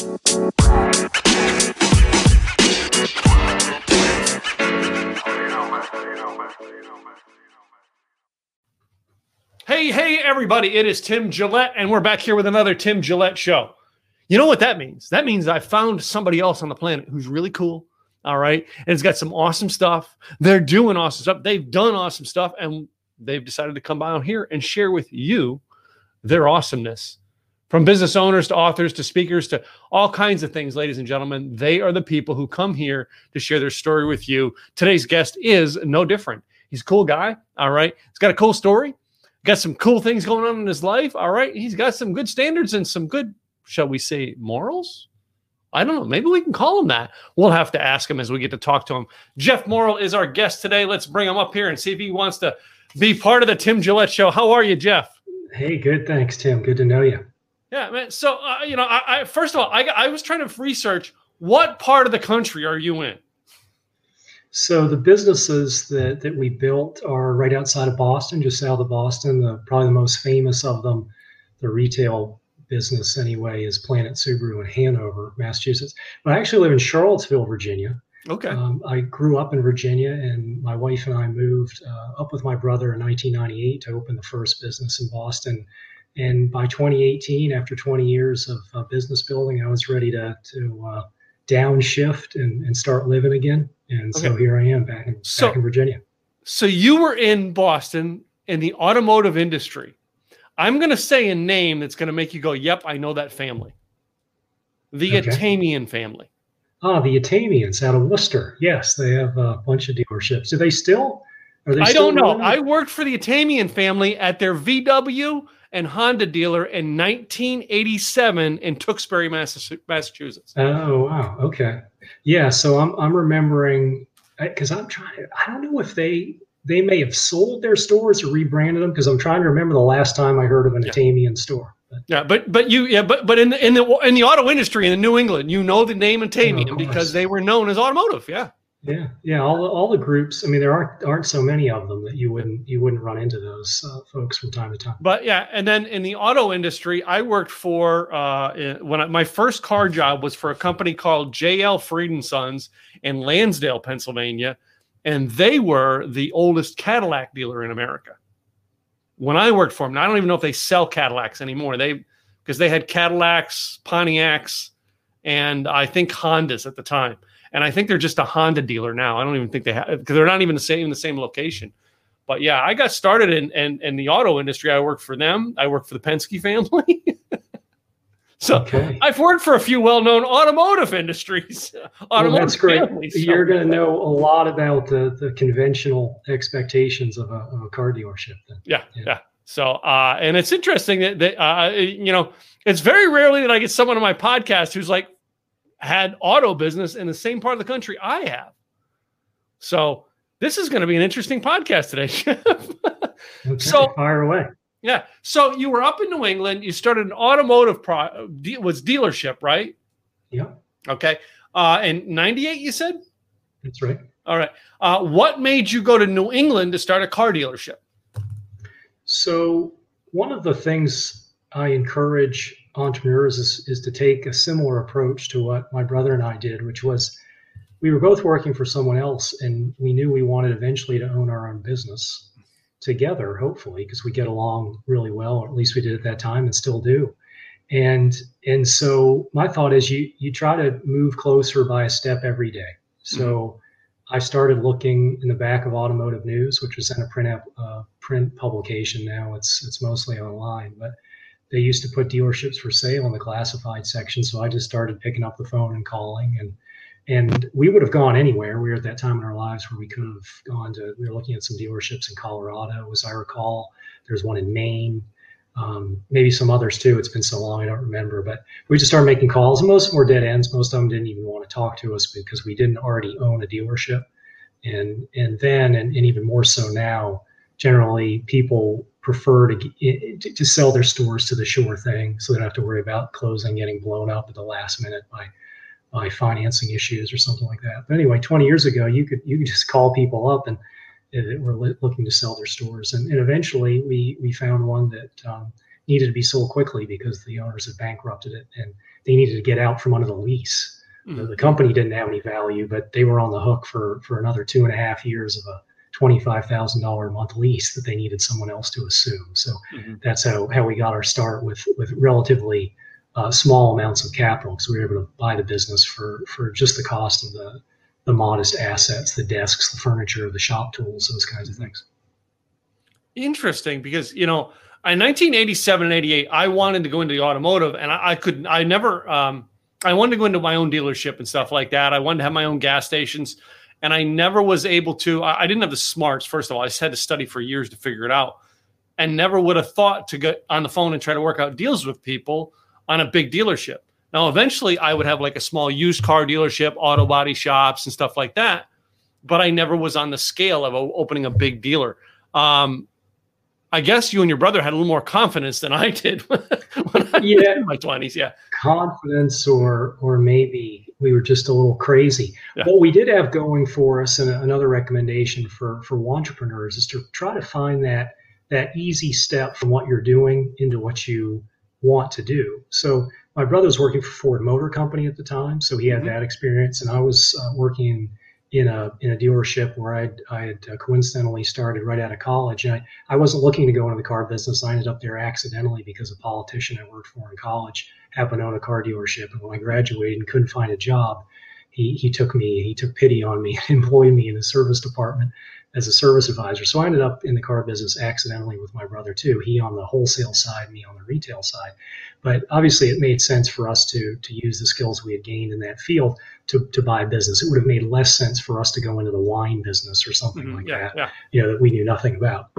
Hey, hey, everybody, it is Tim Gillette, and we're back here with another Tim Gillette show. You know what that means? That means I found somebody else on the planet who's really cool. All right. And it's got some awesome stuff. They're doing awesome stuff. They've done awesome stuff, and they've decided to come out here and share with you their awesomeness. From business owners to authors to speakers to all kinds of things, ladies and gentlemen, they are the people who come here to share their story with you. Today's guest is no different. He's a cool guy. All right. He's got a cool story got some cool things going on in his life. All right. He's got some good standards and some good, shall we say, morals. I don't know. Maybe we can call him that. We'll have to ask him as we get to talk to him. Jeff Morrill is our guest today. Let's bring him up here and see if he wants to be part of the Tim Gillette show. How are you, Jeff? Hey, good. Thanks, Tim. Good to know you. Yeah, man. So, uh, you know, I, I, first of all, I, I was trying to research what part of the country are you in? So the businesses that, that we built are right outside of Boston, just south of Boston. The, probably the most famous of them, the retail business anyway, is Planet Subaru in Hanover, Massachusetts. But I actually live in Charlottesville, Virginia. Okay. Um, I grew up in Virginia, and my wife and I moved uh, up with my brother in 1998 to open the first business in Boston. And by 2018, after 20 years of uh, business building, I was ready to to uh, downshift and, and start living again. And okay. so here I am back in, so, back in Virginia. So you were in Boston in the automotive industry. I'm going to say a name that's going to make you go, yep, I know that family. The okay. Atamian family. Ah, the Atamians out of Worcester. Yes, they have a bunch of dealerships. Do they still? Are they still I don't know. I worked for the Atamian family at their VW and Honda dealer in 1987 in Tewksbury, Massachusetts. Oh wow, okay, yeah. So I'm I'm remembering because I'm trying. To, I don't know if they they may have sold their stores or rebranded them because I'm trying to remember the last time I heard of an yeah. Atamian store. Yeah, but but you yeah, but but in the in the in the auto industry in New England, you know the name oh, Atamian oh, because they were known as automotive. Yeah. Yeah, yeah, all the, all the groups. I mean, there aren't aren't so many of them that you wouldn't you wouldn't run into those uh, folks from time to time. But yeah, and then in the auto industry, I worked for uh, when I, my first car job was for a company called J.L. Fried and Sons in Lansdale, Pennsylvania, and they were the oldest Cadillac dealer in America. When I worked for them, I don't even know if they sell Cadillacs anymore. They because they had Cadillacs, Pontiacs, and I think Hondas at the time and I think they're just a Honda dealer now. I don't even think they have because they're not even the same in the same location. But yeah, I got started in, in, in the auto industry. I worked for them. I worked for the Penske family. so okay. I've worked for a few well-known automotive industries. Automotive well, that's great. Families, You're going to know a lot about the, the conventional expectations of a, of a car dealership. Then. Yeah, yeah. yeah. So, uh, and it's interesting that, that uh, you know, it's very rarely that I get someone on my podcast who's like, had auto business in the same part of the country I have. So this is going to be an interesting podcast today. okay, so fire away. Yeah. So you were up in New England. You started an automotive pro was dealership, right? Yeah. Okay. Uh, and 98, you said? That's right. All right. Uh, what made you go to New England to start a car dealership? So one of the things I encourage entrepreneurs is, is to take a similar approach to what my brother and I did, which was we were both working for someone else and we knew we wanted eventually to own our own business together, hopefully, because we get along really well, or at least we did at that time and still do. And and so my thought is you you try to move closer by a step every day. So mm-hmm. I started looking in the back of Automotive News, which was in a print uh, print publication. Now it's it's mostly online, but they used to put dealerships for sale in the classified section. So I just started picking up the phone and calling and and we would have gone anywhere. We were at that time in our lives where we could have gone to, we were looking at some dealerships in Colorado, as I recall. There's one in Maine, um, maybe some others too. It's been so long, I don't remember. But we just started making calls, and most of them were dead ends. Most of them didn't even want to talk to us because we didn't already own a dealership. And and then, and, and even more so now, generally people prefer to, to sell their stores to the sure thing so they don't have to worry about closing getting blown up at the last minute by by financing issues or something like that. But anyway, 20 years ago, you could you could just call people up and they were looking to sell their stores, and, and eventually we we found one that um, needed to be sold quickly because the owners had bankrupted it and they needed to get out from under the lease. Mm-hmm. The, the, company didn't have any value, but they were on the hook for for another two and a half years of a twenty-five thousand dollar a month lease that they needed someone else to assume. So mm-hmm. that's how how we got our start with with relatively uh, small amounts of capital because we were able to buy the business for for just the cost of the the modest assets, the desks, the furniture, the shop tools, those kinds of things. Interesting, because you know, in 1987 and 88, I wanted to go into the automotive, and I, I could, I never, um, I wanted to go into my own dealership and stuff like that. I wanted to have my own gas stations, and I never was able to. I, I didn't have the smarts. First of all, I just had to study for years to figure it out, and never would have thought to get on the phone and try to work out deals with people on a big dealership. Now, eventually, I would have like a small used car dealership, auto body shops, and stuff like that. But I never was on the scale of opening a big dealer. Um, I guess you and your brother had a little more confidence than I did when yeah. in my twenties. Yeah, confidence, or or maybe we were just a little crazy. Yeah. What we did have going for us, and another recommendation for for entrepreneurs, is to try to find that that easy step from what you're doing into what you want to do. So my brother was working for Ford Motor Company at the time, so he had mm-hmm. that experience, and I was uh, working in a in a dealership where I'd, I had coincidentally started right out of college, and I, I wasn't looking to go into the car business. I ended up there accidentally because a politician I worked for in college happened to own a car dealership, and when I graduated and couldn't find a job, he he took me, he took pity on me, and employed me in the service department as a service advisor. So I ended up in the car business accidentally with my brother too. He on the wholesale side, me on the retail side. But obviously, it made sense for us to to use the skills we had gained in that field to, to buy a business. It would have made less sense for us to go into the wine business or something mm-hmm, like yeah, that. Yeah. You know that we knew nothing about.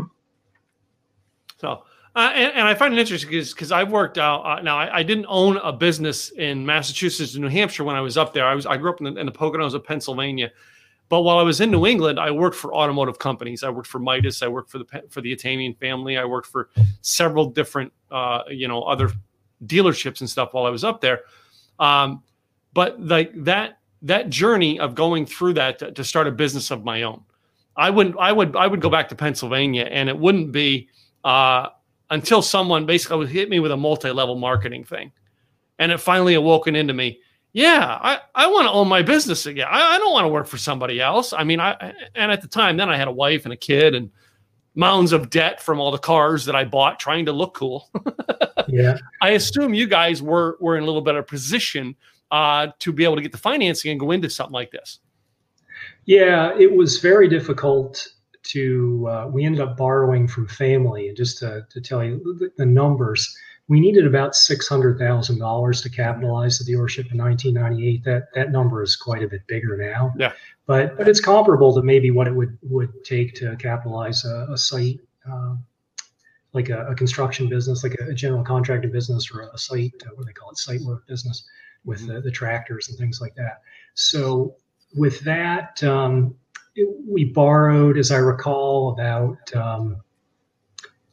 So. Uh, and, and, I find it interesting because I've worked out uh, now. I, I, didn't own a business in Massachusetts and New Hampshire when I was up there. I was I grew up in the, in the Poconos of Pennsylvania, but while I was in New England, I worked for automotive companies. I worked for Midas. I worked for the for the Atamian family. I worked for several different uh, you know other dealerships and stuff while I was up there. Um, but like that that journey of going through that to, to, start a business of my own, I wouldn't. I would I would go back to Pennsylvania, and it wouldn't be uh, until someone basically hit me with a multi-level marketing thing, and it finally awoken into me. Yeah, I, I want to own my business again. I, I don't want to work for somebody else. I mean, I and at the time then I had a wife and a kid and mounds of debt from all the cars that I bought trying to look cool. yeah. I assume you guys were were in a little better position uh, to be able to get the financing and go into something like this. Yeah, it was very difficult to. Uh, we ended up borrowing from family, and just to, to tell you the, the numbers, we needed about six hundred thousand dollars to capitalize the dealership in 1998. That that number is quite a bit bigger now. Yeah but but it's comparable to maybe what it would would take to capitalize a, a site uh, like a, a, construction business, like a, a, general contracting business, or a site uh, what do they call it, site work business with the, the tractors and things like that. So with that, um, it, we borrowed, as I recall, about um,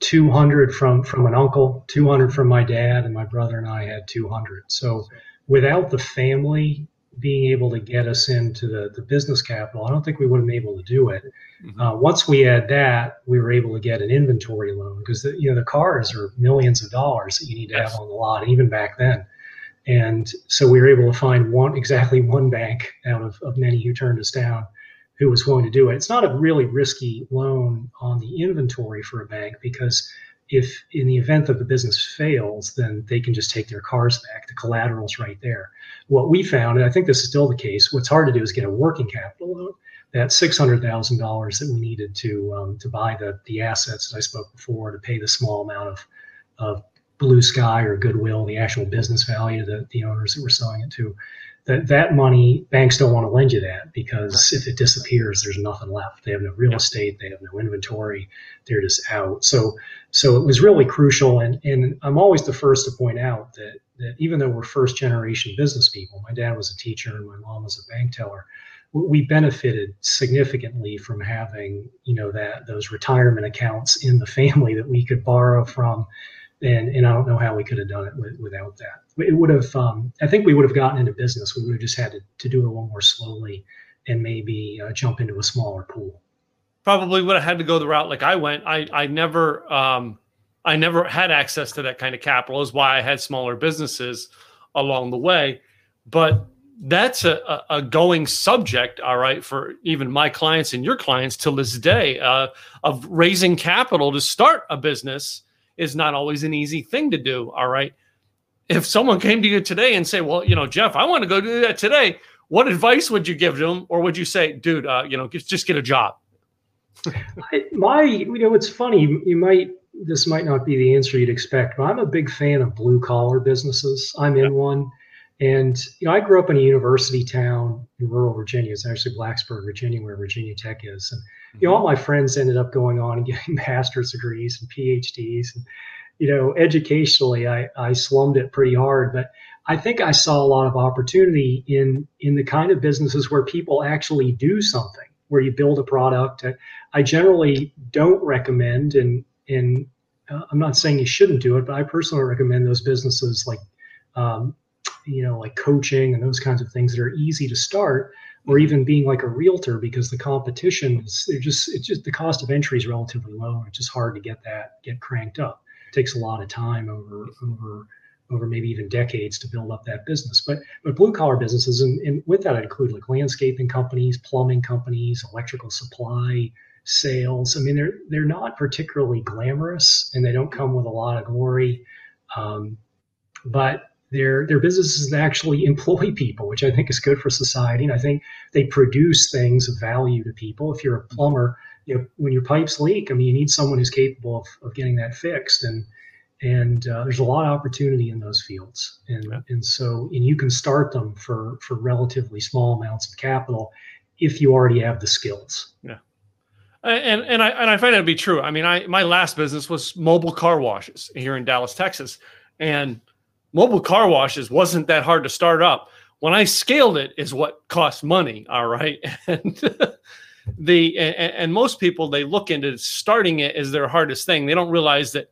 200 from from an uncle, 200 from my dad, and my brother and I had 200. So without the family being able to get us into the, the business capital, I don't think we would have been able to do it. Mm-hmm. Uh, once we had that, we were able to get an inventory loan because you know the cars are millions of dollars that you need to yes. have on the lot, even back then. And so we were able to find one exactly one bank out of, of many who turned us down who was willing to do it. It's not a really risky loan on the inventory for a bank because if in the event that the business fails, then they can just take their cars back. The collateral's right there. What we found, and I think this is still the case, what's hard to do is get a working capital loan. That six hundred thousand dollars that we needed to um, to buy the the assets that I spoke before to pay the small amount of of blue sky or goodwill, the actual business value that the owners that were selling it to that that money banks don't want to lend you that because if it disappears there's nothing left. They have no real estate they have no inventory they're just out. So so it was really crucial and and i'm always the first to point out that that even though we're first generation business people my dad was a teacher and my mom was a bank teller we benefited significantly from having you know that those retirement accounts in the family that we could borrow from and and I don't know how we could have done it with, without that. It would have. Um, I think we would have gotten into business. We would have just had to, to do it a little more slowly and maybe uh, jump into a smaller pool. Probably would have had to go the route like I went. I I never. Um, I never had access to that kind of capital, is why I had smaller businesses along the way. But that's a, a, going subject, all right, for even my clients and your clients till this day. Uh, of raising capital to start a business is not always an easy thing to do, all right. If someone came to you today and say, "Well, you know, Jeff, I want to go do that today," what advice would you give them, or would you say, "Dude, uh, you know, just, just get a job"? my, you know, it's funny. You might this might not be the answer you'd expect, but I'm a big fan of blue collar businesses. I'm in one and you know, I grew up in a university town in rural Virginia. It's actually Blacksburg, Virginia, where Virginia Tech is. And you know, all my friends ended up going on and getting master's degrees and PhDs. And you know, educationally, I I slummed it pretty hard. But I think I saw a lot of opportunity in in the kind of businesses where people actually do something, where you build a product. I generally don't recommend, and and uh, I'm not saying you shouldn't do it, but I personally recommend those businesses like um, you know, like coaching and those kinds of things that are easy to start, or mm-hmm. even being like a realtor because the competition is just it's just the cost of entry is relatively low. It's just hard to get that get cranked up. Takes a lot of time over over over maybe even decades to build up that business. But but blue collar businesses and, and with that I include like landscaping companies, plumbing companies, electrical supply, sales. I mean they're they're not particularly glamorous and they don't come with a lot of glory. Um, but their their businesses actually employ people, which I think is good for society. And I think they produce things of value to people. If you're a plumber, you know, when your pipes leak, I mean, you need someone who's capable of, of getting that fixed. And and uh, there's a lot of opportunity in those fields. And yeah. and so and you can start them for for relatively small amounts of capital if you already have the skills. Yeah. And and I and I find that to be true. I mean, I my last business was mobile car washes here in Dallas, Texas, and mobile car washes wasn't that hard to start up. When I scaled it, is what cost money. All right, and the and, and most people they look into starting it as their hardest thing. They don't realize that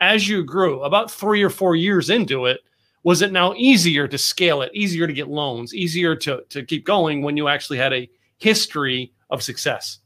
as you grew, about three or four years into it, was it now easier to scale it, easier to get loans, easier to to keep going when you actually had a history of success?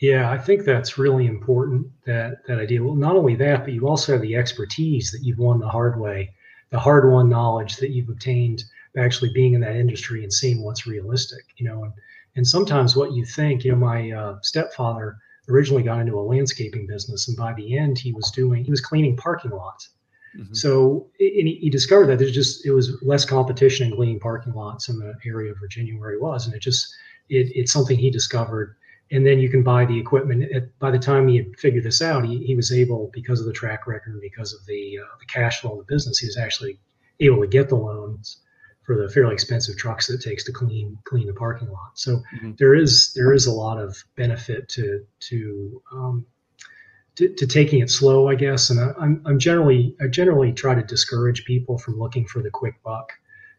Yeah, I think that's really important that that idea. Well, not only that, but you also have the expertise that you've won the hard way the hard won knowledge that you've obtained by actually being in that industry and seeing what's realistic, you know, and, and sometimes what you think, you know, my uh, stepfather originally got into a landscaping business and by the end he was doing, he was cleaning parking lots. Mm-hmm. So he, he discovered that there's just, it was less competition in cleaning parking lots in the area of Virginia where he was. And it just, it, it's something he discovered and then you can buy the equipment. by the time he had figured this out, he, he was able, because of the track record, and because of the uh, the cash flow of the business, he was actually able to get the loans for the fairly expensive trucks that it takes to clean clean the parking lot. So mm-hmm. there is there is a lot of benefit to to, um, to to, taking it slow, I guess. And I, I'm I'm generally I generally try to discourage people from looking for the quick buck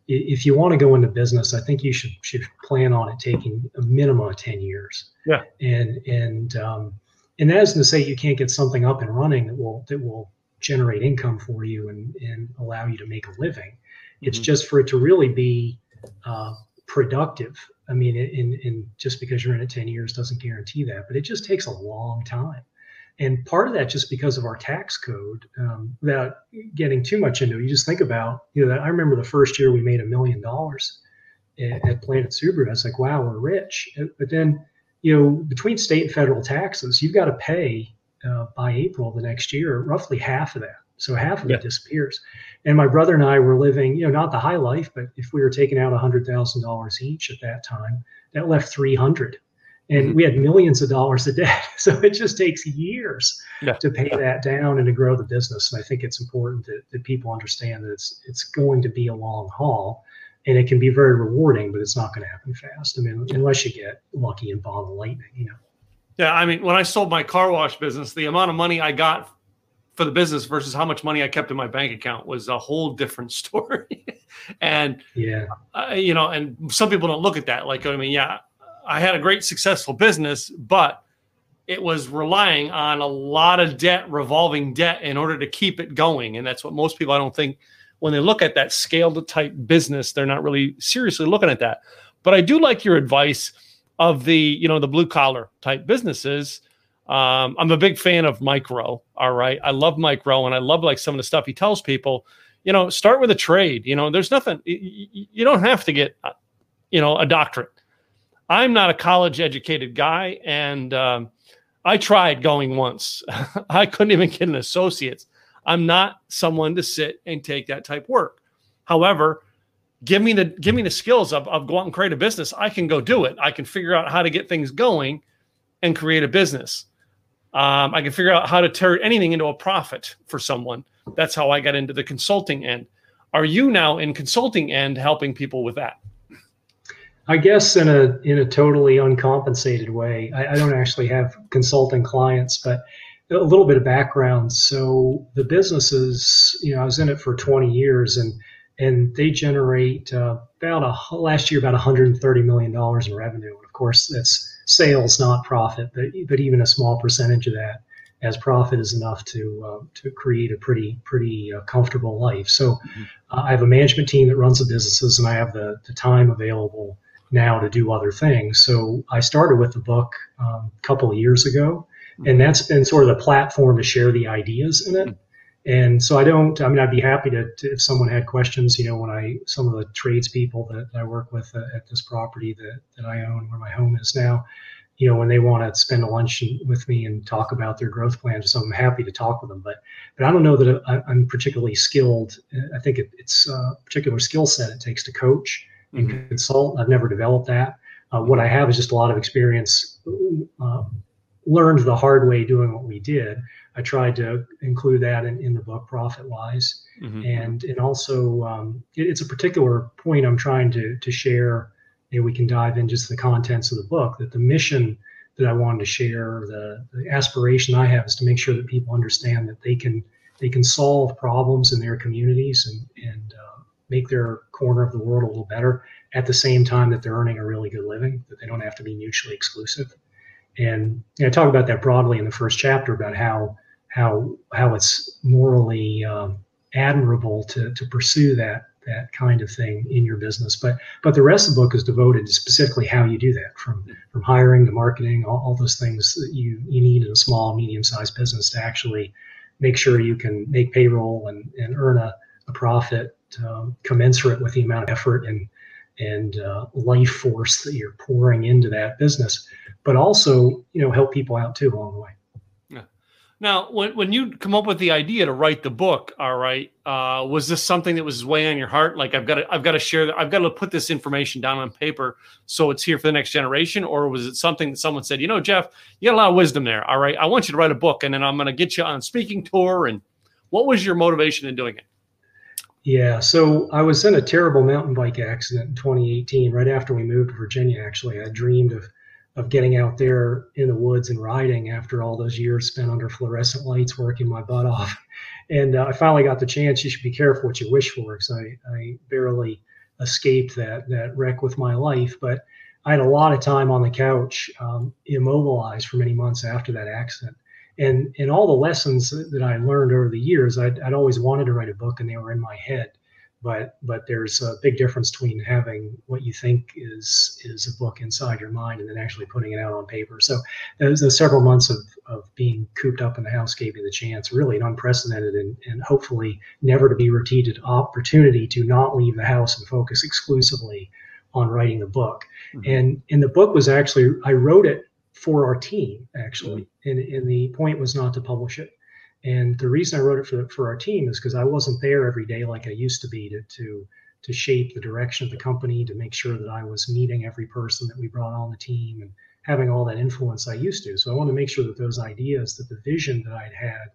if you want to go into business, I think you should should plan on it taking a minimum of ten years. Yeah. And and um, and that isn't to say you can't get something up and running that will that will generate income for you and and allow you to make a living. It's mm-hmm. just for it to really be uh, productive. I mean, in in just because you're in it ten years doesn't guarantee that, but it just takes a long time and part of that just because of our tax code um, without getting too much into it you just think about you know i remember the first year we made a million dollars at planet subaru i was like wow we're rich but then you know between state and federal taxes you've got to pay uh, by april the next year roughly half of that so half of yeah. it disappears and my brother and i were living you know not the high life but if we were taking out $100000 each at that time that left 300 and mm-hmm. we had millions of dollars of debt. So it just takes years yeah. to pay that down and to grow the business. And I think it's important that, that people understand that it's it's going to be a long haul and it can be very rewarding, but it's not going to happen fast. I mean, unless you get lucky and ball the lightning, you know. Yeah, I mean, when I sold my car wash business, the amount of money I got for the business versus how much money I kept in my bank account was a whole different story. and yeah, uh, you know, and some people don't look at that. Like, I mean, yeah, I had a great successful business, but it was relying on a lot of debt, revolving debt, in order to keep it going. And that's what most people, I don't think, when they look at that scaled type business, they're not really seriously looking at that. But I do like your advice of the, you know, the blue collar type businesses. Um, I'm a big fan of Mike Rowe. All right. I love Mike Rowe and I love like some of the stuff he tells people, you know, start with a trade. You know, there's nothing, you don't have to get, uh, you know, a doctorate. I'm not a college educated guy. And um, I tried going once, I couldn't even get an associate's. I'm not someone to sit and take that type work. However, give me the give me the skills of, of go out and create a business. I can go do it. I can figure out how to get things going and create a business. Um, I can figure out how to turn anything into a profit for someone. That's how I got into the consulting end. Are you now in consulting end helping people with that? I guess in a in a totally uncompensated way. I, I don't actually have consulting clients, but a little bit of background. So the businesses, you know, I was in it for 20 years, and and they generate uh, about a last year about 130 million dollars in revenue. And of course, that's sales, not profit, but but even a small percentage of that as profit is enough to uh, to create a pretty pretty uh, comfortable life. So mm-hmm. uh, I have a management team that runs the businesses, and I have the the time available now to do other things. So I started with the book um, a couple of years ago, mm-hmm. and that's been sort of the platform to share the ideas in it. And so I don't. I mean, I'd be happy to, to, if someone had questions. You know, when I some of the tradespeople that I work with at this property that that I own, where my home is now, you know, when they want to spend a lunch with me and talk about their growth plans, so I'm happy to talk with them. But but I don't know that I, am particularly skilled. I think it, it's a particular skill set it takes to coach and mm-hmm. consult. I've never developed that. Uh, what I have is just a lot of experience, uh, learned the hard way doing what we did. I tried to include that in, in the book Profit Wise, mm-hmm. and and also um, it, it's a particular point I'm trying to to share. Maybe we can dive in just the contents of the book. That the mission that I wanted to share, the, the aspiration I have is to make sure that people understand that they can they can solve problems in their communities and and uh, make their corner of the world a little better at the same time that they're earning a really good living. That they don't have to be mutually exclusive. And you know, I talk about that broadly in the first chapter about how how how it's morally um, admirable to to pursue that that kind of thing in your business. But but the rest of the book is devoted to specifically how you do that, from from hiring to marketing, all, all those things that you you need in a small medium sized business to actually make sure you can make payroll and and earn a, a profit um, commensurate with the amount of effort and and uh, life force that you're pouring into that business, but also you know help people out too along the way. Now, when, when you come up with the idea to write the book, all right, uh, was this something that was way on your heart? Like I've got to, I've got to share, I've got to put this information down on paper so it's here for the next generation, or was it something that someone said, you know, Jeff, you got a lot of wisdom there. All right, I want you to write a book, and then I'm going to get you on speaking tour. And what was your motivation in doing it? Yeah, so I was in a terrible mountain bike accident in 2018, right after we moved to Virginia. Actually, I dreamed of of getting out there in the woods and riding after all those years spent under fluorescent lights working my butt off. And uh, I finally got the chance. You should be careful what you wish for because I, I barely escaped that that wreck with my life. But I had a lot of time on the couch, um, immobilized for many months after that accident. And and all the lessons that I learned over the years, I'd, I'd always wanted to write a book, and they were in my head but but there's a big difference between having what you think is is a book inside your mind and then actually putting it out on paper. So those, those several months of, of being cooped up in the house gave me the chance, really an unprecedented and, and hopefully never to be repeated opportunity to not leave the house and focus exclusively on writing the book. Mm-hmm. And and the book was actually I wrote it for our team actually, mm-hmm. and, and the point was not to publish it. And the reason I wrote it for, for our team is because I wasn't there every day like I used to be to, to, to shape the direction of the company, to make sure that I was meeting every person that we brought on the team and having all that influence I used to. So I wanted to make sure that those ideas, that the vision that I'd had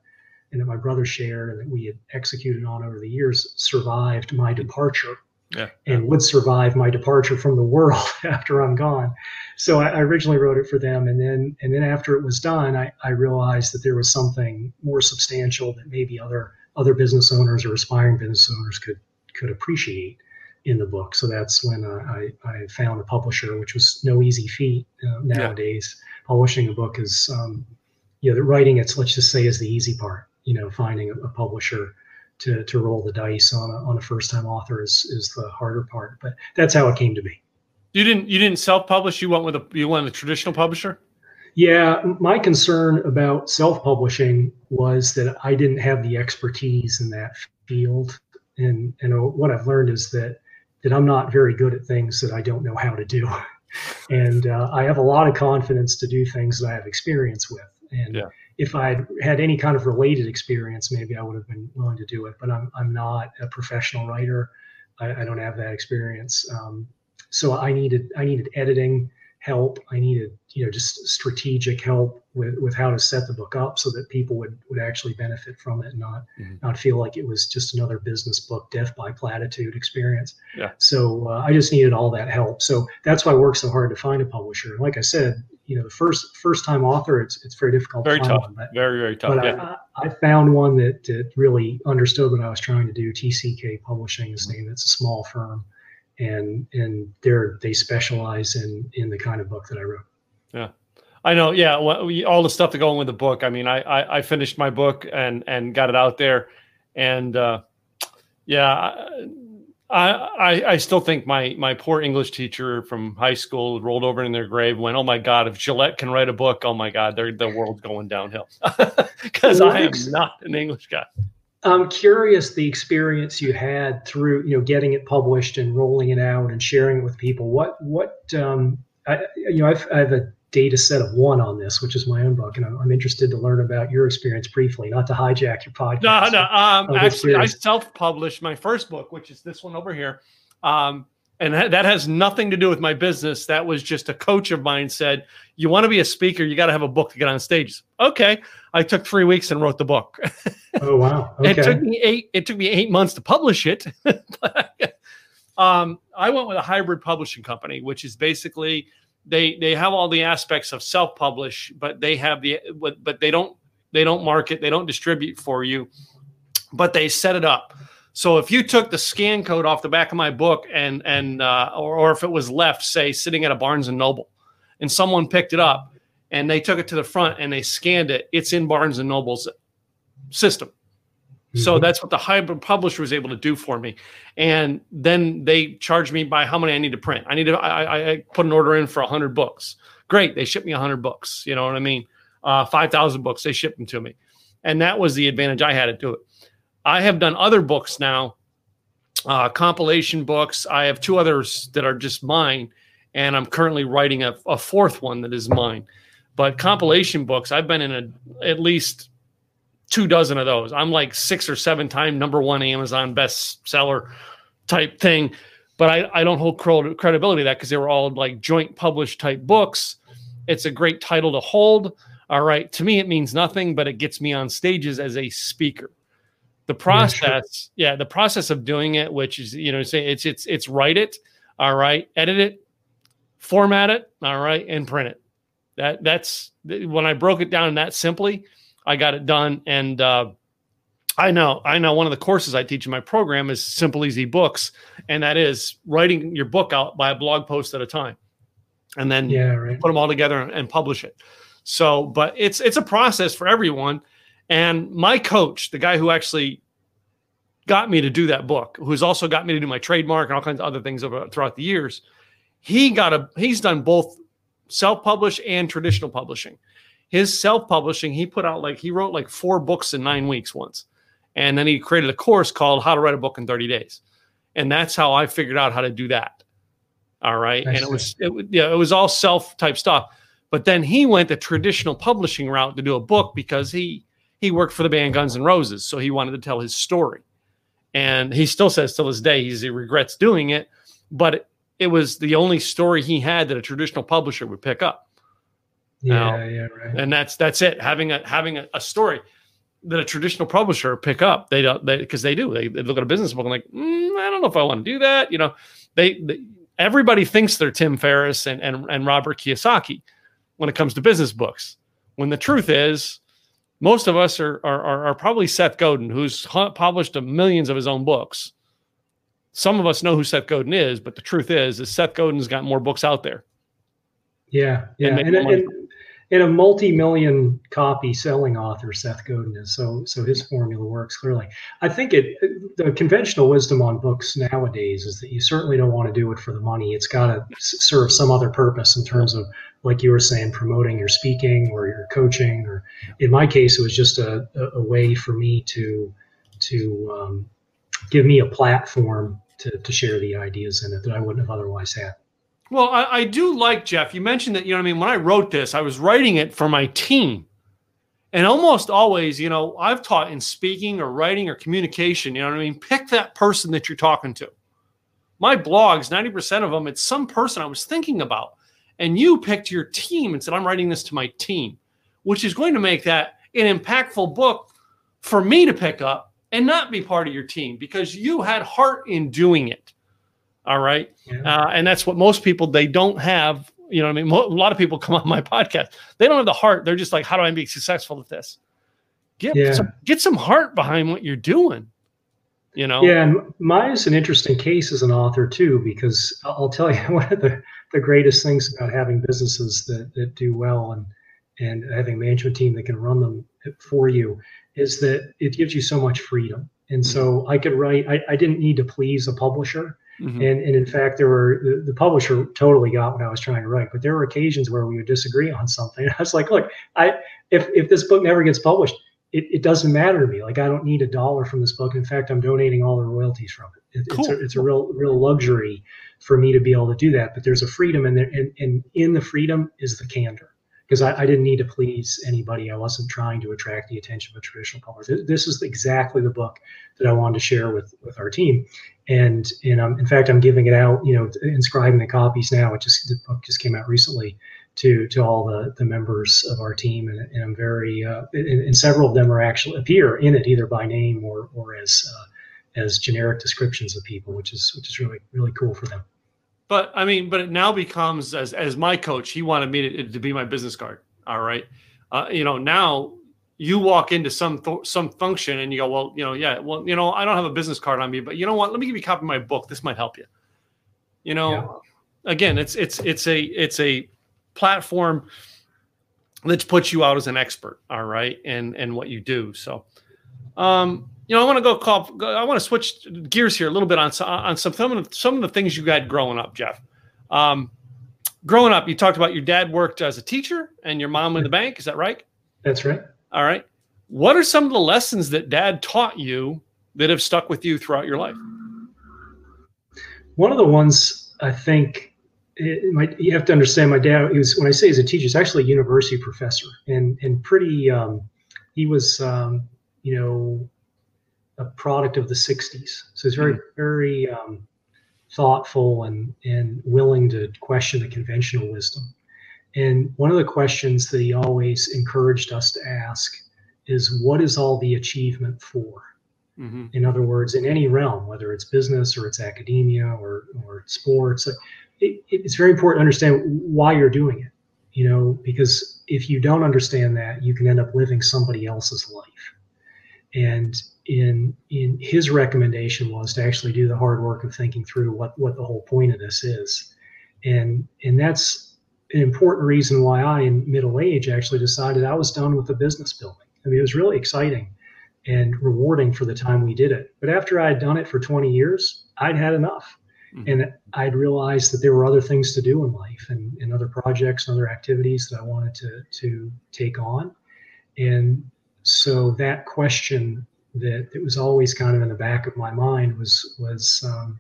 and that my brother shared and that we had executed on over the years survived my departure yeah, and would survive my departure from the world after I'm gone. So I, I, originally wrote it for them, and then and then after it was done, I, I realized that there was something more substantial that maybe other other business owners or aspiring business owners could could appreciate in the book. So that's when uh, I, I found a publisher, which was no easy feat uh, nowadays. Yeah. Publishing a book is, um, you know, writing it's let's just say is the easy part. You know, finding a, a publisher to, to roll the dice on a, on a first time author is, is the harder part. But that's how it came to be. You didn't you didn't self publish. You went with a you went with a traditional publisher. Yeah, my concern about self-publishing was that I didn't have the expertise in that field, and and what I've learned is that that I'm not very good at things that I don't know how to do, and uh, I have a lot of confidence to do things that I have experience with, and. Yeah. If I had had any kind of related experience, maybe I would have been willing to do it. But I'm, I'm not a professional writer. I, I don't have that experience. Um, so I needed I needed editing help. I needed, you know, just strategic help with, with how to set the book up so that people would, would actually benefit from it and not mm-hmm. not feel like it was just another business book, death by platitude experience. Yeah. So uh, I just needed all that help. So that's why I worked so hard to find a publisher. Like I said, you know, the first first time author, it's it's very difficult. Very to tough. One, but, very very tough. But yeah. I, I, found one that, that really understood what I was trying to do. TCK Publishing is mm-hmm. name. It's a small firm and and they're they specialize in in the kind of book that I wrote. Yeah. I know, yeah. well, all the stuff to go in with the book. I mean, I, I, I finished my book and and got it out there, and uh, yeah, I, I I still think my my poor English teacher from high school rolled over in their grave, went, "Oh my God, if Gillette can write a book, oh my God, they're, the world's going downhill," because I am not an English guy. I'm curious the experience you had through you know getting it published and rolling it out and sharing it with people. What what um, I, you know I've, I have a data set of one on this, which is my own book, and I'm, I'm interested to learn about your experience briefly. Not to hijack your podcast. No, no. Um, actually, I self-published my first book, which is this one over here. Um, and that has nothing to do with my business. That was just a coach of mine said, "You want to be a speaker, you got to have a book to get on stages." Okay, I took three weeks and wrote the book. Oh wow! Okay. it took me eight. It took me eight months to publish it. um, I went with a hybrid publishing company, which is basically they they have all the aspects of self publish, but they have the but they don't they don't market, they don't distribute for you, but they set it up. So if you took the scan code off the back of my book and and uh, or, or if it was left, say sitting at a Barnes and Noble, and someone picked it up and they took it to the front and they scanned it, it's in Barnes and Noble's system. Mm-hmm. So that's what the hybrid publisher was able to do for me. And then they charged me by how many I need to print. I need to I, I put an order in for 100 books. Great, they shipped me 100 books. You know what I mean? Uh, 5,000 books, they shipped them to me. And that was the advantage I had to do it. I have done other books now, uh, compilation books. I have two others that are just mine, and I'm currently writing a, a fourth one that is mine. But compilation books, I've been in a, at least two dozen of those. I'm like six or seven time number one Amazon bestseller type thing. But I, I don't hold credibility to that because they were all like joint published type books. It's a great title to hold. All right. To me, it means nothing, but it gets me on stages as a speaker the process yeah, sure. yeah, the process of doing it which is you know say it's it's it's write it all right edit it format it all right and print it that that's when i broke it down that simply i got it done and uh, i know i know one of the courses i teach in my program is simple easy books and that is writing your book out by a blog post at a time and then yeah, right. put them all together and publish it so but it's it's a process for everyone and my coach, the guy who actually got me to do that book, who's also got me to do my trademark and all kinds of other things over, throughout the years, he got a he's done both self-published and traditional publishing. His self-publishing, he put out like he wrote like four books in nine weeks once. And then he created a course called How to Write a Book in 30 Days. And that's how I figured out how to do that. All right. and it was it, yeah, it was all self type stuff. But then he went the traditional publishing route to do a book because he he worked for the band Guns and Roses, so he wanted to tell his story. And he still says till this day he regrets doing it, but it, it, was the only story he had that a traditional publisher would pick up. Yeah, now, yeah, right. And that's that's it. Having a having a, a story that a traditional publisher pick up, they don't they because they, they, do. They, they, look at a business book and like, mm, I don't know if I want to do that. You know, they, they everybody thinks they're Tim Ferriss and, and and Robert Kiyosaki when it comes to business books. When the truth is, most of us are, are, are probably Seth Godin, who's published millions of his own books. Some of us know who Seth Godin is, but the truth is, is Seth Godin's got more books out there. Yeah, yeah, and, and, and, and a multi-million copy selling author, Seth Godin is. So so his formula works clearly. I think it the conventional wisdom on books nowadays is that you certainly don't want to do it for the money. It's got to serve some other purpose in terms of like you were saying, promoting your speaking or your coaching, or in my case, it was just a, a way for me to to um, give me a platform to, to share the ideas in it that I wouldn't have otherwise had. Well, I, I, do like Jeff. You mentioned that, you know I mean? When I wrote this, I was writing it for my team. And almost always, you know, I've taught in speaking or writing or communication, you know what I mean? Pick that person that you're talking to. My blogs, 90% of them, it's some person I was thinking about. And you picked your team and said, I'm writing this to my team, which is going to make that an impactful book for me to pick up and not be part of your team because you had heart in doing it. All right. Yeah. Uh, and that's what most people, they don't have. You know I mean? Mo- a lot of people come on my podcast. They don't have the heart. They're just like, how do I be successful at this? Get, yeah. some, get some heart behind what you're doing. You know? Yeah. And mine is an interesting case as an author, too, because I'll tell you one of the, the greatest things about having businesses that, that do well and, and having a management team that can run them for you is that it gives you so much freedom. And mm-hmm. so I could write, I, I didn't need to please a publisher. Mm-hmm. And, and in fact, there were the, the, publisher totally got what I was trying to write, but there were occasions where we would disagree on something. I was like, look, I if if this book never gets published, it, it doesn't matter to me. Like I don't need a dollar from this book. In fact, I'm donating all the royalties from it. it cool. It's a, it's a real real luxury for me to be able to do that. But there's a freedom in there, and, and in the freedom is the candor because I, I, didn't need to please anybody. I wasn't trying to attract the attention of a traditional publisher. This is exactly the book that I wanted to share with with our team, and and um, in fact, I'm giving it out. You know, inscribing the copies now. It just the book just came out recently to to all the the members of our team, and, and I'm very uh, and, and, several of them are actually appear in it either by name or or as uh, as generic descriptions of people, which is which is really really cool for them. But I mean, but it now becomes as as my coach, he wanted me to, to be my business card. All right, uh, you know now you walk into some th- some function and you go, well, you know, yeah, well, you know, I don't have a business card on me, but you know what? Let me give you a copy of my book. This might help you. You know, yeah. again, it's it's it's a it's a platform that puts you out as an expert. All right, and and what you do. So, um, you know, I want to go call. I want to switch gears here a little bit on on some some of the, some of the things you had growing up, Jeff. Um, growing up, you talked about your dad worked as a teacher and your mom in the bank. Is that right? That's right. All right. What are some of the lessons that dad taught you that have stuck with you throughout your life? One of the ones I think it might, you have to understand. My dad, he was when I say he's a teacher, he's actually a university professor, and and pretty. Um, he was, um, you know, a product of the 60s. So he's very, mm very um, thoughtful and, and willing to question the conventional wisdom. And one of the questions that he always encouraged us to ask is what is all the achievement for? Mm-hmm. In other words, in any realm, whether it's business or it's academia or, or sports, it, it's very important to understand why you're doing it. You know, because if you don't understand that, you can end up living somebody else's life. And in in his recommendation was to actually do the hard work of thinking through what what the whole point of this is. And and that's an important reason why i in middle age actually decided i was done with the business building. I mean it was really exciting and rewarding for the time we did it. But after i had done it for 20 years i'd had enough. Mm-hmm. and i'd realized that there were other things to do in life and, and other projects and other activities that i wanted to to take on. And so that question that it was always kind of in the back of my mind was was um,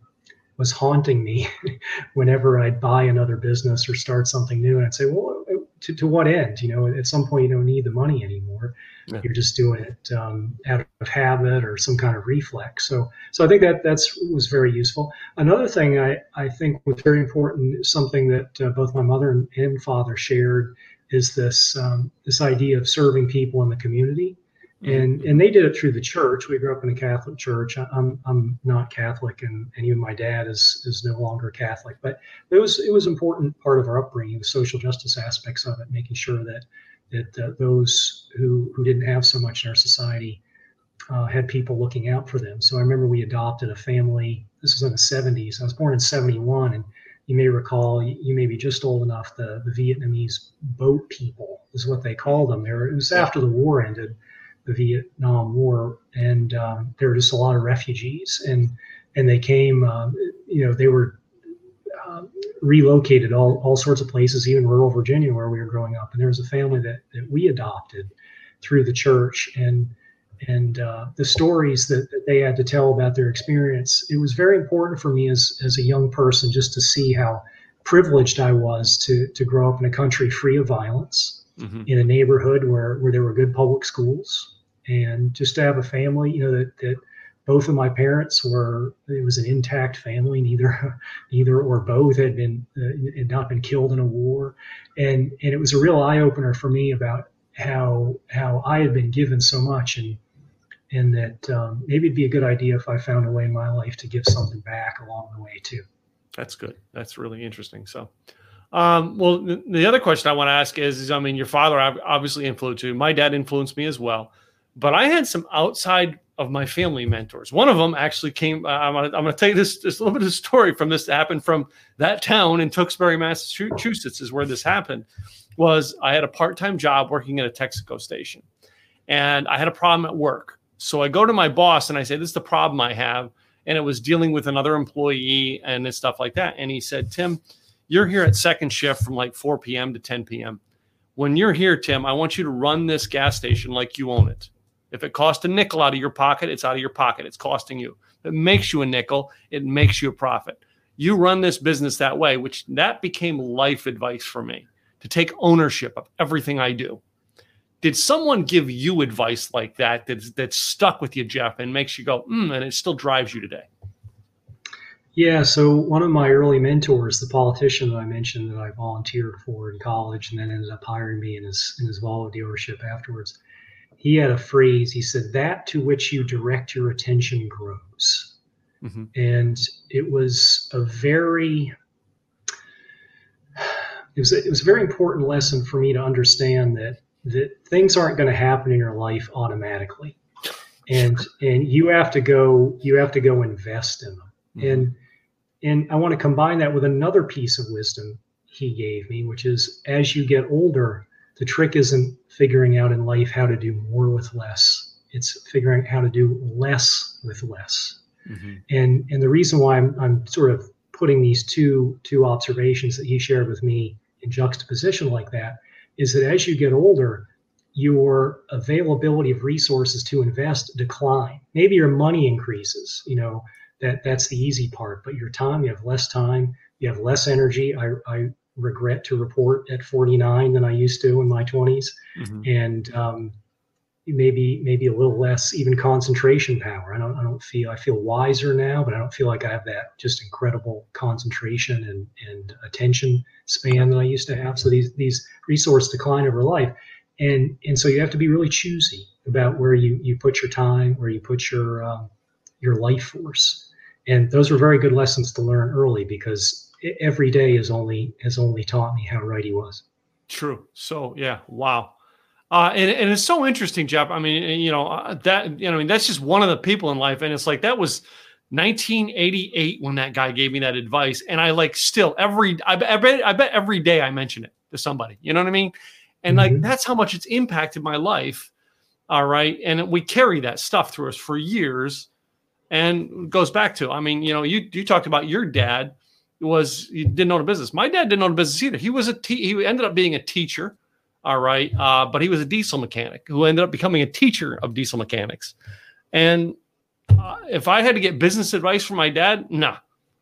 was haunting me whenever I'd buy another business or start something new. And I'd say, well, to, to what end? You know, at some point you don't need the money anymore. Yeah. You're just doing it um, out of habit or some kind of reflex. So, so I think that that's was very useful. Another thing I, I think was very important, something that uh, both my mother and, and father shared, is this um, this idea of serving people in the community and and they did it through the church. We grew up in a Catholic church. I'm I'm not Catholic, and, and even my dad is is no longer Catholic. But it was it was important part of our upbringing, the social justice aspects of it, making sure that that uh, those who who didn't have so much in our society uh, had people looking out for them. So I remember we adopted a family. This was in the 70s. I was born in 71, and you may recall, you may be just old enough, the, the Vietnamese boat people is what they called them. There, it was after the war ended, the Vietnam War, and um, there were just a lot of refugees, and and they came. Um, you know, they were um, relocated all, all sorts of places, even rural Virginia where we were growing up. And there was a family that, that we adopted through the church, and and uh, the stories that, that, they had to tell about their experience. It was very important for me as as a young person just to see how privileged I was to to grow up in a country free of violence, mm-hmm. in a neighborhood where where there were good public schools, and just to have a family, you know, that that both of my parents were it was an intact family neither neither or both had been uh, had not been killed in a war and and it was a real eye opener for me about how how I had been given so much and and that um, maybe it'd be a good idea if I found a way in my life to give something back along the way too. That's good. That's really interesting. So, um, well, the, the, other question I want to ask is, is, I mean, your father obviously influenced you. My dad influenced me as well, but I had some outside of my family mentors. One of them actually came. Uh, I'm going to tell you this, this little bit of story from this that happened from that town in Tewksbury, Massachusetts, is where this happened. Was I had a part time job working at a Texaco station, and I had a problem at work so I go to my boss and I say, This is the problem I have. And it was dealing with another employee and stuff like that. And he said, Tim, you're here at second shift from like 4 p.m. to 10 p.m. When you're here, Tim, I want you to run this gas station like you own it. If it costs a nickel out of your pocket, it's out of your pocket. It's costing you. If it makes you a nickel, it makes you a profit. You run this business that way, which that became life advice for me to take ownership of everything I do did someone give you advice like that that's that's stuck with you, Jeff, and makes you go, mm, and it still drives you today? Yeah, so one of my early mentors, the politician that I mentioned that I volunteered for in college and then ended up hiring me in his in his Volvo dealership afterwards, he had a phrase. He said, "That to which you direct your attention grows," mm-hmm. and it was a very it was, it was a very important lesson for me to understand that that things aren't going to happen in your life automatically and and you have to go you have to go invest in them mm-hmm. and and i want to combine that with another piece of wisdom he gave me which is as you get older the trick isn't figuring out in life how to do more with less it's figuring out how to do less with less mm-hmm. and and the reason why I'm, I'm sort of putting these two two observations that he shared with me in juxtaposition like that is that as you get older, your availability of resources to invest decline. Maybe your money increases, you know, that that's the easy part, but your time, you have less time, you have less energy. I, I regret to report at 49 than I used to in my 20s. Mm-hmm. And um, maybe maybe a little less even concentration power. I don't I don't feel I feel wiser now, but I don't feel like I have that just incredible concentration and and attention span that I used to have. So these these resource decline over life, and and so you have to be really choosy about where you you put your time, where you put your um, your life force. And those were very good lessons to learn early because every day has only has only taught me how right he was. True. So yeah, wow. Uh, and, and it's so interesting, Jeff. I mean, you know, uh, that, you know, I mean, that's just one of the people in life. And it's like, that was 1988 when that guy gave me that advice. And I like still every, I bet, I bet, I bet every day I mention it to somebody, you know what I mean? And mm-hmm. like, that's how much it's impacted my life. All right. And we carry that stuff through us for years and goes back to, I mean, you know, you, you talked about your dad was, he didn't own a business. My dad didn't own a business either. He was a, te- he ended up being a teacher all right. Uh, but he was a diesel mechanic who ended up becoming a teacher of diesel mechanics. And uh, if I had to get business advice from my dad, nah,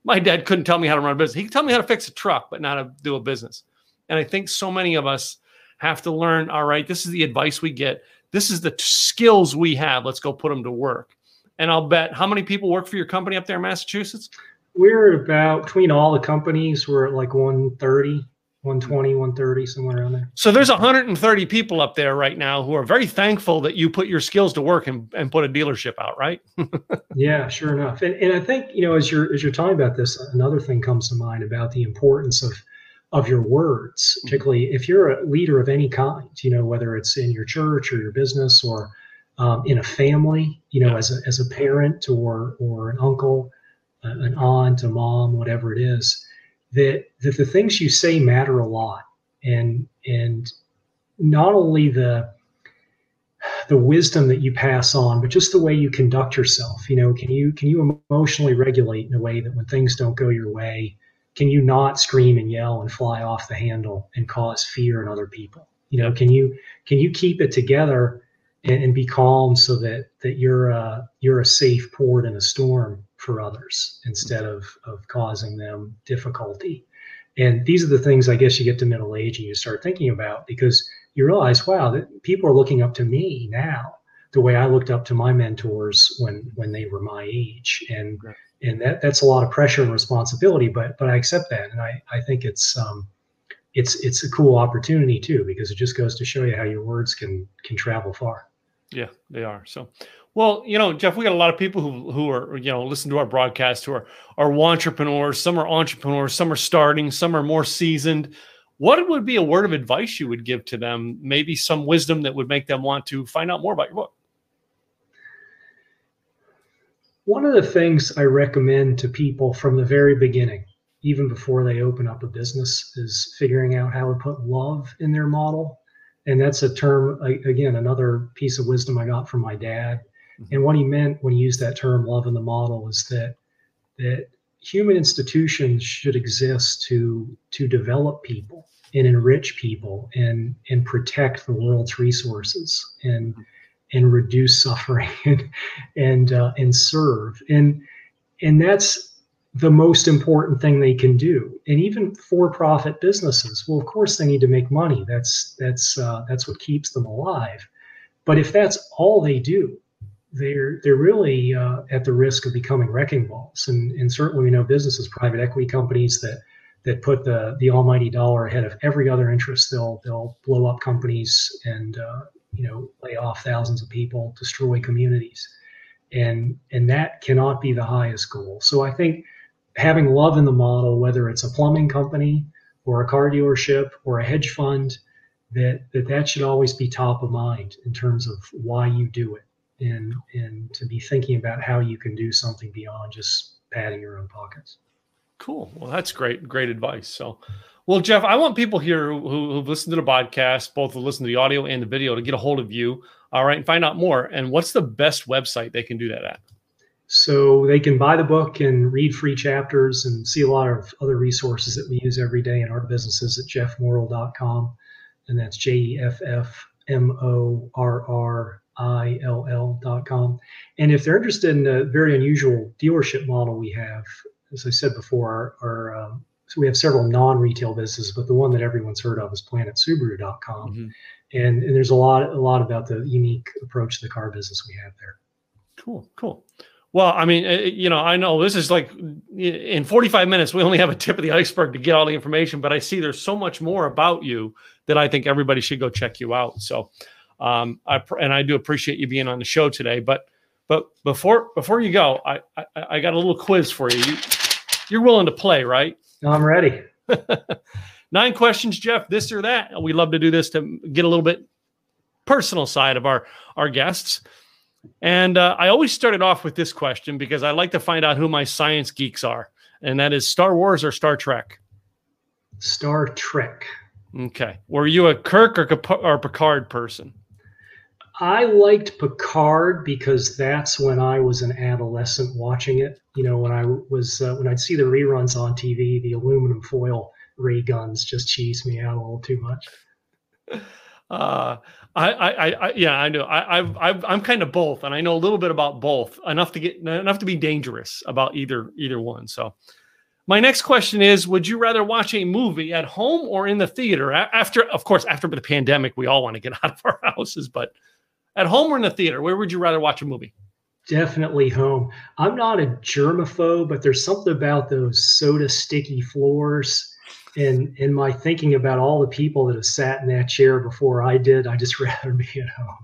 my dad couldn't tell me how to run a business. He could tell me how to fix a truck, but not how to do a business. And I think so many of us have to learn all right, this is the advice we get. This is the skills we have. Let's go put them to work. And I'll bet how many people work for your company up there in Massachusetts? We're about between all the companies, we're at like 130. 120, 130, somewhere around there. So there's 130 people up there right now who are very thankful that you put your skills to work and, and put a dealership out, right? yeah, sure enough. And, and I think, you know, as you're as you're talking about this, another thing comes to mind about the importance of of your words, mm-hmm. particularly if you're a leader of any kind, you know, whether it's in your church or your business or um, in a family, you know, yeah. as a as a parent or or an uncle, uh, an aunt, a mom, whatever it is that that the things you say matter a lot and and not only the the wisdom that you pass on, but just the way you conduct yourself. You know, can you can you emotionally regulate in a way that when things don't go your way, can you not scream and yell and fly off the handle and cause fear in other people? You know, can you can you keep it together and, and be calm so that that you're a, you're a safe port in a storm for others instead of of causing them difficulty? And these are the things I guess you get to middle age and you start thinking about because you realize, wow, that people are looking up to me now the way I looked up to my mentors when when they were my age, and right. and that that's a lot of pressure and responsibility. But but I accept that, and I I think it's um it's it's a cool opportunity too because it just goes to show you how your words can can travel far. Yeah, they are. So, well, you know, Jeff, we got a lot of people who who are you know listen to our broadcast who are are entrepreneurs. Some are entrepreneurs. Some are starting. Some are more seasoned what would be a word of advice you would give to them? Maybe some wisdom that would make them want to find out more about your book. One of the things I recommend to people from the very beginning, even before they open up a business, is figuring out how to put love in their model. And that's a term, again, another piece of wisdom I got from my dad. Mm-hmm. And what he meant when he used that term, love in the model, is that that human institutions should exist to to develop people and enrich people and and protect the world's resources and and reduce suffering and and, uh, and serve and and that's the most important thing they can do and even for-profit businesses well of course they need to make money that's that's uh, that's what keeps them alive but if that's all they do they're they're really uh, at the risk of becoming wrecking balls. And, and certainly we know businesses, private equity companies that that put the the almighty dollar ahead of every other interest. They'll they'll blow up companies and uh, you know lay off thousands of people, destroy communities, and and that cannot be the highest goal. So I think having love in the model, whether it's a plumbing company or a car dealership or a hedge fund, that that that should always be top of mind in terms of why you do it and and to be thinking about how you can do something beyond just padding your own pockets. Cool. Well, that's great. Great advice. So, well, Jeff, I want people here who, who've listened to the podcast, both to listen to the audio and the video, to get a hold of you. All right, and find out more. And what's the best website they can do that at? So they can buy the book and read free chapters and see a lot of other resources that we use every day in our businesses at jeffmorrill.com. And that's J E F F M O R R ill.com. And if they're interested in a very unusual dealership model we have, as I said before, our, our um, so we have several non-retail businesses, but the one that everyone's heard of is planetsubaru.com. Mm-hmm. And, and there's a lot a lot about the unique approach to the car business we have there. Cool, cool. Well, I mean, eh, you know, I know this is like in 45 minutes, we only have a tip of the iceberg to get all the information, but I see there's so much more about you that I think everybody should go check you out. So um, I and I do appreciate you being on the show today. But but before before you go, I I, I got a little quiz for you. you. You're willing to play, right? I'm ready. Nine questions, Jeff. This or that. We love to do this to get a little bit personal side of our our guests. And uh, I always started off with this question because I like to find out who my science geeks are, and that is Star Wars or Star Trek. Star Trek. Okay. Were you a Kirk or, or Picard person? I liked Picard because that's when I was an adolescent watching it. You know, when I was uh, when I'd see the reruns on TV, the aluminum foil ray guns just cheesed me out a little too much. Uh, I, I, I, yeah, I know. I, I've, I'm kind of both, and I know a little bit about both enough to get enough to be dangerous about either either one. So, my next question is: Would you rather watch a movie at home or in the theater? After, of course, after the pandemic, we all want to get out of our houses, but at home or in the theater? Where would you rather watch a movie? Definitely home. I'm not a germaphobe, but there's something about those soda sticky floors and in my thinking about all the people that have sat in that chair before I did, I just rather be at home.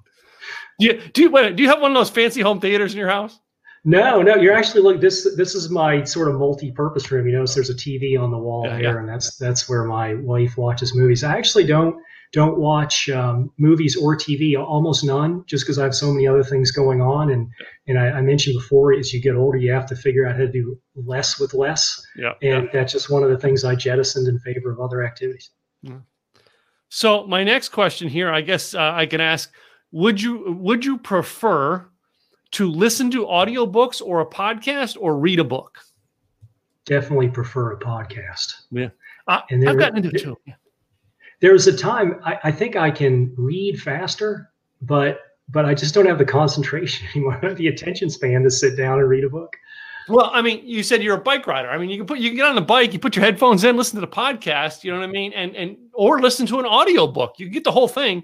Do you do you, wait, do you have one of those fancy home theaters in your house? No, no, you're actually look this this is my sort of multi-purpose room. You notice there's a TV on the wall yeah, here, yeah. and that's that's where my wife watches movies. I actually don't don't watch um, movies or TV, almost none, just because I have so many other things going on. And and I, I, mentioned before, as you get older, you have to figure out how to do less with less. Yeah. And yeah. that's just one of the things I jettisoned in favor of other activities. Yeah. So my next question here, I guess uh, I can ask: Would you would you prefer to listen to audiobooks or a podcast or read a book? Definitely prefer a podcast. Yeah, uh, and I've gotten into it too. Yeah. There was a time I, I think I can read faster, but but I just don't have the concentration anymore, the attention span to sit down and read a book. Well, I mean, you said you're a bike rider. I mean, you can put you can get on the bike, you put your headphones in, listen to the podcast, you know what I mean, and and or listen to an audio book. You get the whole thing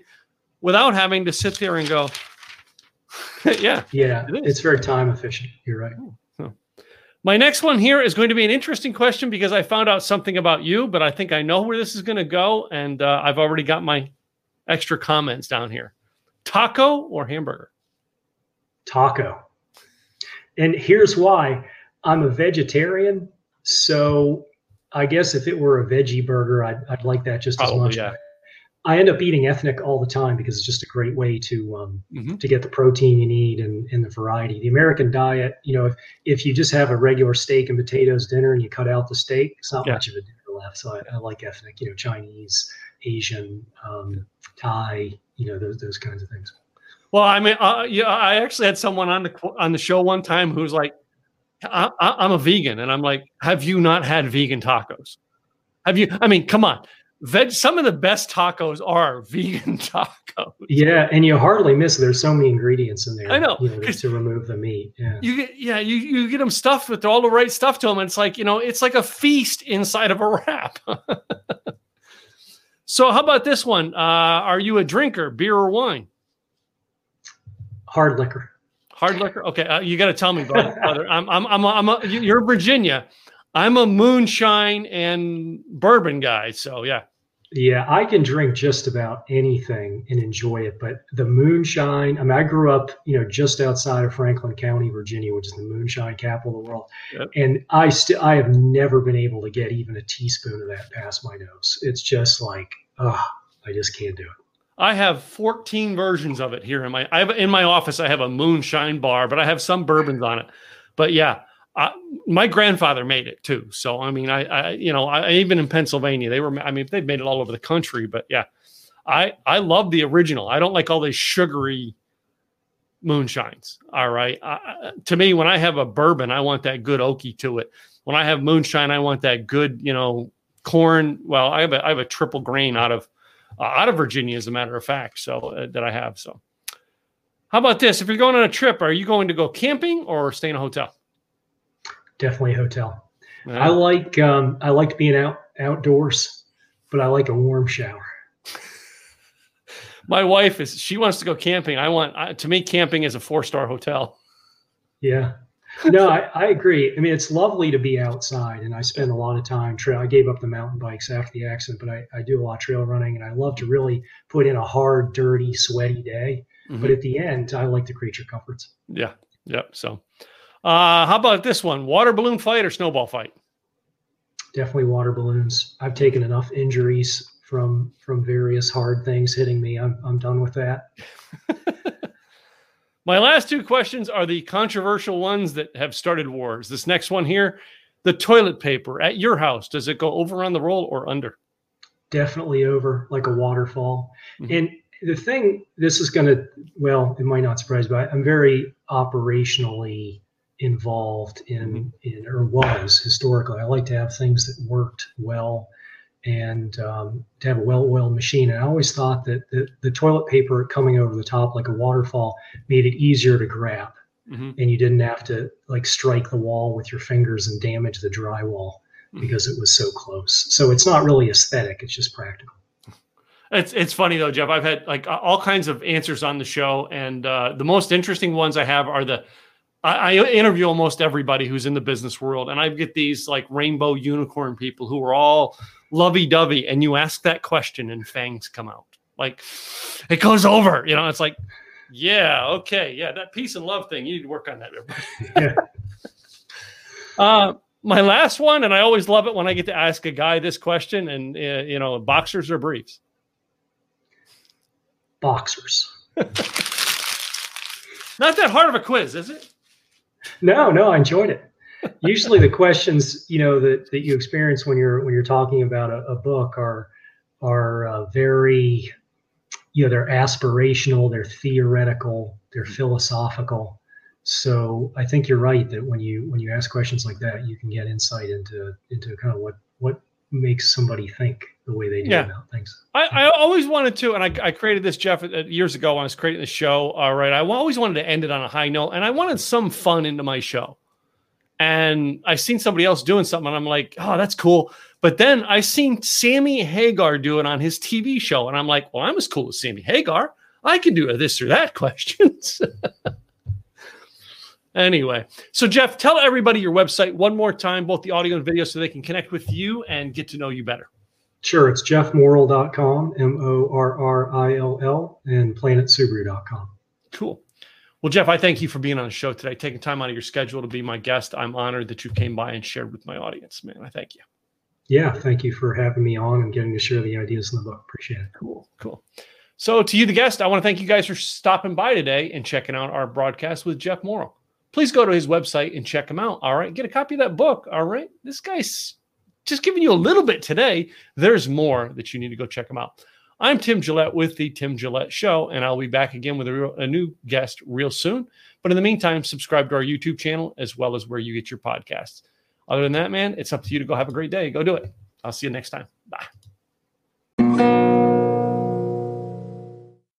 without having to sit there and go. yeah. Yeah, it it's very time efficient. You're right. Oh, My next one here is going to be an interesting question because I found out something about you, but I think I know where this is going to go, and uh, I've already got my extra comments down here. Taco or hamburger? Taco. And here's why I'm a vegetarian. So I guess if it were a veggie burger, I'd, I'd like that just Probably, as much. Yeah. I end up eating ethnic all the time because it's just a great way to um, mm-hmm. to get the protein you need and, and the variety. The American diet, you know, if if you just have a regular steak and potatoes dinner and you cut out the steak, it's not yeah. much of a dinner left. So I, I, like ethnic, you know, Chinese, Asian, um, Thai, you know, those those kinds of things. Well, I mean, uh, yeah, I actually had someone on the on the show one time who's like, I, am a vegan," and I'm like, "Have you not had vegan tacos? Have you? I mean, come on." Veg, some of the best tacos are vegan tacos. Yeah, and you hardly miss. There's so many ingredients in there. I know, you know to remove the meat. Yeah, you get yeah, you you get them stuffed with all the right stuff to them. And it's like you know, it's like a feast inside of a wrap. so, how about this one? Uh, are you a drinker, beer or wine? hard liquor. Hard liquor. Okay, uh, you got to tell me, brother. I'm, I'm, I'm, a, I'm a, you're Virginia. I'm a moonshine and bourbon guy. So yeah. Yeah, I can drink just about anything and enjoy it, but the moonshine. I mean, I grew up, you know, just outside of Franklin County, Virginia, which is the moonshine capital of the world, yep. and I still, I have never been able to get even a teaspoon of that past my nose. It's just like, ah, oh, I just can't do it. I have 14 versions of it here in my I have in my office I have a moonshine bar, but I have some bourbons on it. But yeah, I, my grandfather made it too. So I mean, I, I you know, I, even in Pennsylvania, they were. I mean, they've made it all over the country. But yeah, I I love the original. I don't like all these sugary moonshines. All right, I, to me, when I have a bourbon, I want that good oaky to it. When I have moonshine, I want that good, you know, corn. Well, I have a I have a triple grain out of uh, out of Virginia, as a matter of fact. So uh, that I have. So, how about this? If you're going on a trip, are you going to go camping or stay in a hotel? Definitely a hotel. I like um, I like being out outdoors, but I like a warm shower. My wife is she wants to go camping. I want I, to me camping is a four star hotel. Yeah, no, I, I, agree. I mean, it's lovely to be outside, and I spend a lot of time trail. I gave up the mountain bikes after the accident, but I, I do a lot of trail running, and I love to really put in a hard, dirty, sweaty day. Mm-hmm. But at the end, I like the creature comforts. Yeah. Yep. So, uh, how about this one? Water balloon fight or snowball fight? Definitely water balloons. I've taken enough injuries from from various hard things hitting me. I'm I'm done with that. My last two questions are the controversial ones that have started wars. This next one here, the toilet paper at your house, does it go over on the roll or under? Definitely over, like a waterfall. Mm-hmm. And the thing, this is going to, well, it might not surprise, but I'm very operationally involved in, mm-hmm. in or was historically. I like to have things that worked well and um, to have a well-oiled machine. And I always thought that the, the toilet paper coming over the top like a waterfall made it easier to grab, mm-hmm. and you didn't have to like strike the wall with your fingers and damage the drywall mm-hmm. because it was so close. So it's not really aesthetic; it's just practical. It's it's funny though, Jeff. I've had like all kinds of answers on the show, and uh, the most interesting ones I have are the I, I, interview almost everybody who's in the business world, and I get these like rainbow unicorn people who are all lovey dovey, and you ask that question, and fangs come out. Like it goes over, you know. It's like, yeah, okay, yeah, that peace and love thing. You need to work on that. yeah. uh, my last one, and I always love it when I get to ask a guy this question, and uh, you know, boxers or briefs. Boxers. Not that hard of a quiz, is it? No, no, I enjoyed it usually the questions you know that, that you experience when you're when you're talking about a, a book are are uh, very, you know, they're aspirational, they're theoretical, they're philosophical. So I think you're right that when you when you ask questions like that, you can get insight into into kind of what what makes somebody think the way they do yeah. about things. I, I always wanted to, and I, I created this Jeff uh, years ago when I was creating the show. All right, I always wanted to end it on a high note, and I wanted some fun into my show. And I seen somebody else doing something, and I'm like, oh, that's cool. But then I seen Sammy Hagar do it on his TV show, and I'm like, well, I'm as cool as Sammy Hagar. I can do a this or that questions. Anyway, so Jeff, tell everybody your website one more time, both the audio and video, so they can connect with you and get to know you better. Sure. It's jeffmorrill.com, M O R R I L L, and planetsubaru.com. Cool. Well, Jeff, I thank you for being on the show today, taking time out of your schedule to be my guest. I'm honored that you came by and shared with my audience, man. I thank you. Yeah, thank you for having me on and getting to share the ideas in the book. Appreciate it. Cool, cool. So, to you, the guest, I want to thank you guys for stopping by today and checking out our broadcast with Jeff Morrill please go to his website and check him out. All right. Get a copy of that book. All right. This guy's just giving you a little bit today. There's more that you need to go check him out. I'm Tim Gillette with the Tim Gillette Show, and I'll be back again with a, real, a new guest real soon. But in the meantime, subscribe to our YouTube channel as well as where you get your podcasts. Other than that, man, it's up to you to go have a great day. Go do it. I'll see you next time.